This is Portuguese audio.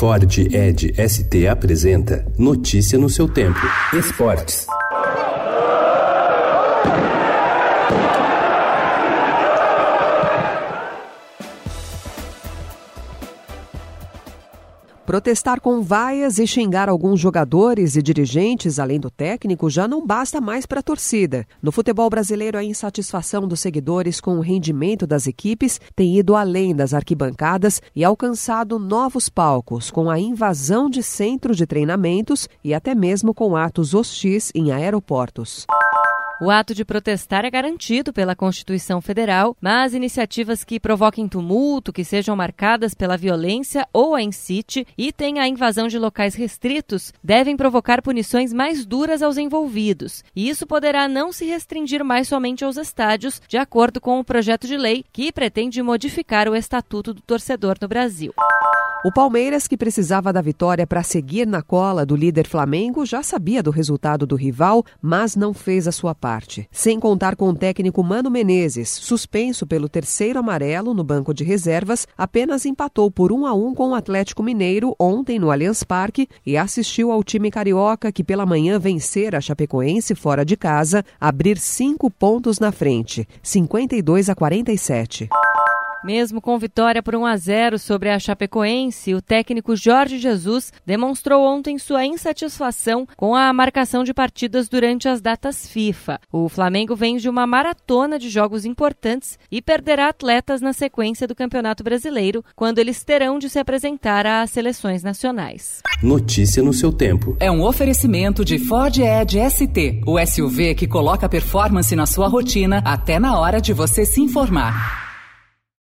Ford Ed ST apresenta Notícia no seu tempo. Esportes. Protestar com vaias e xingar alguns jogadores e dirigentes, além do técnico, já não basta mais para a torcida. No futebol brasileiro, a insatisfação dos seguidores com o rendimento das equipes tem ido além das arquibancadas e alcançado novos palcos, com a invasão de centros de treinamentos e até mesmo com atos hostis em aeroportos. O ato de protestar é garantido pela Constituição Federal, mas iniciativas que provoquem tumulto, que sejam marcadas pela violência ou a incite e tenha a invasão de locais restritos devem provocar punições mais duras aos envolvidos. E isso poderá não se restringir mais somente aos estádios, de acordo com o projeto de lei que pretende modificar o Estatuto do Torcedor no Brasil. O Palmeiras, que precisava da vitória para seguir na cola do líder Flamengo, já sabia do resultado do rival, mas não fez a sua parte. Sem contar com o técnico Mano Menezes, suspenso pelo terceiro amarelo no banco de reservas, apenas empatou por 1 a 1 com o Atlético Mineiro ontem no Allianz Parque e assistiu ao time carioca que pela manhã vencer a Chapecoense fora de casa, abrir cinco pontos na frente, 52 a 47. Mesmo com vitória por 1 a 0 sobre a Chapecoense, o técnico Jorge Jesus demonstrou ontem sua insatisfação com a marcação de partidas durante as datas FIFA. O Flamengo vem de uma maratona de jogos importantes e perderá atletas na sequência do Campeonato Brasileiro, quando eles terão de se apresentar às seleções nacionais. Notícia no seu tempo. É um oferecimento de Ford Edge ST, o SUV que coloca performance na sua rotina até na hora de você se informar.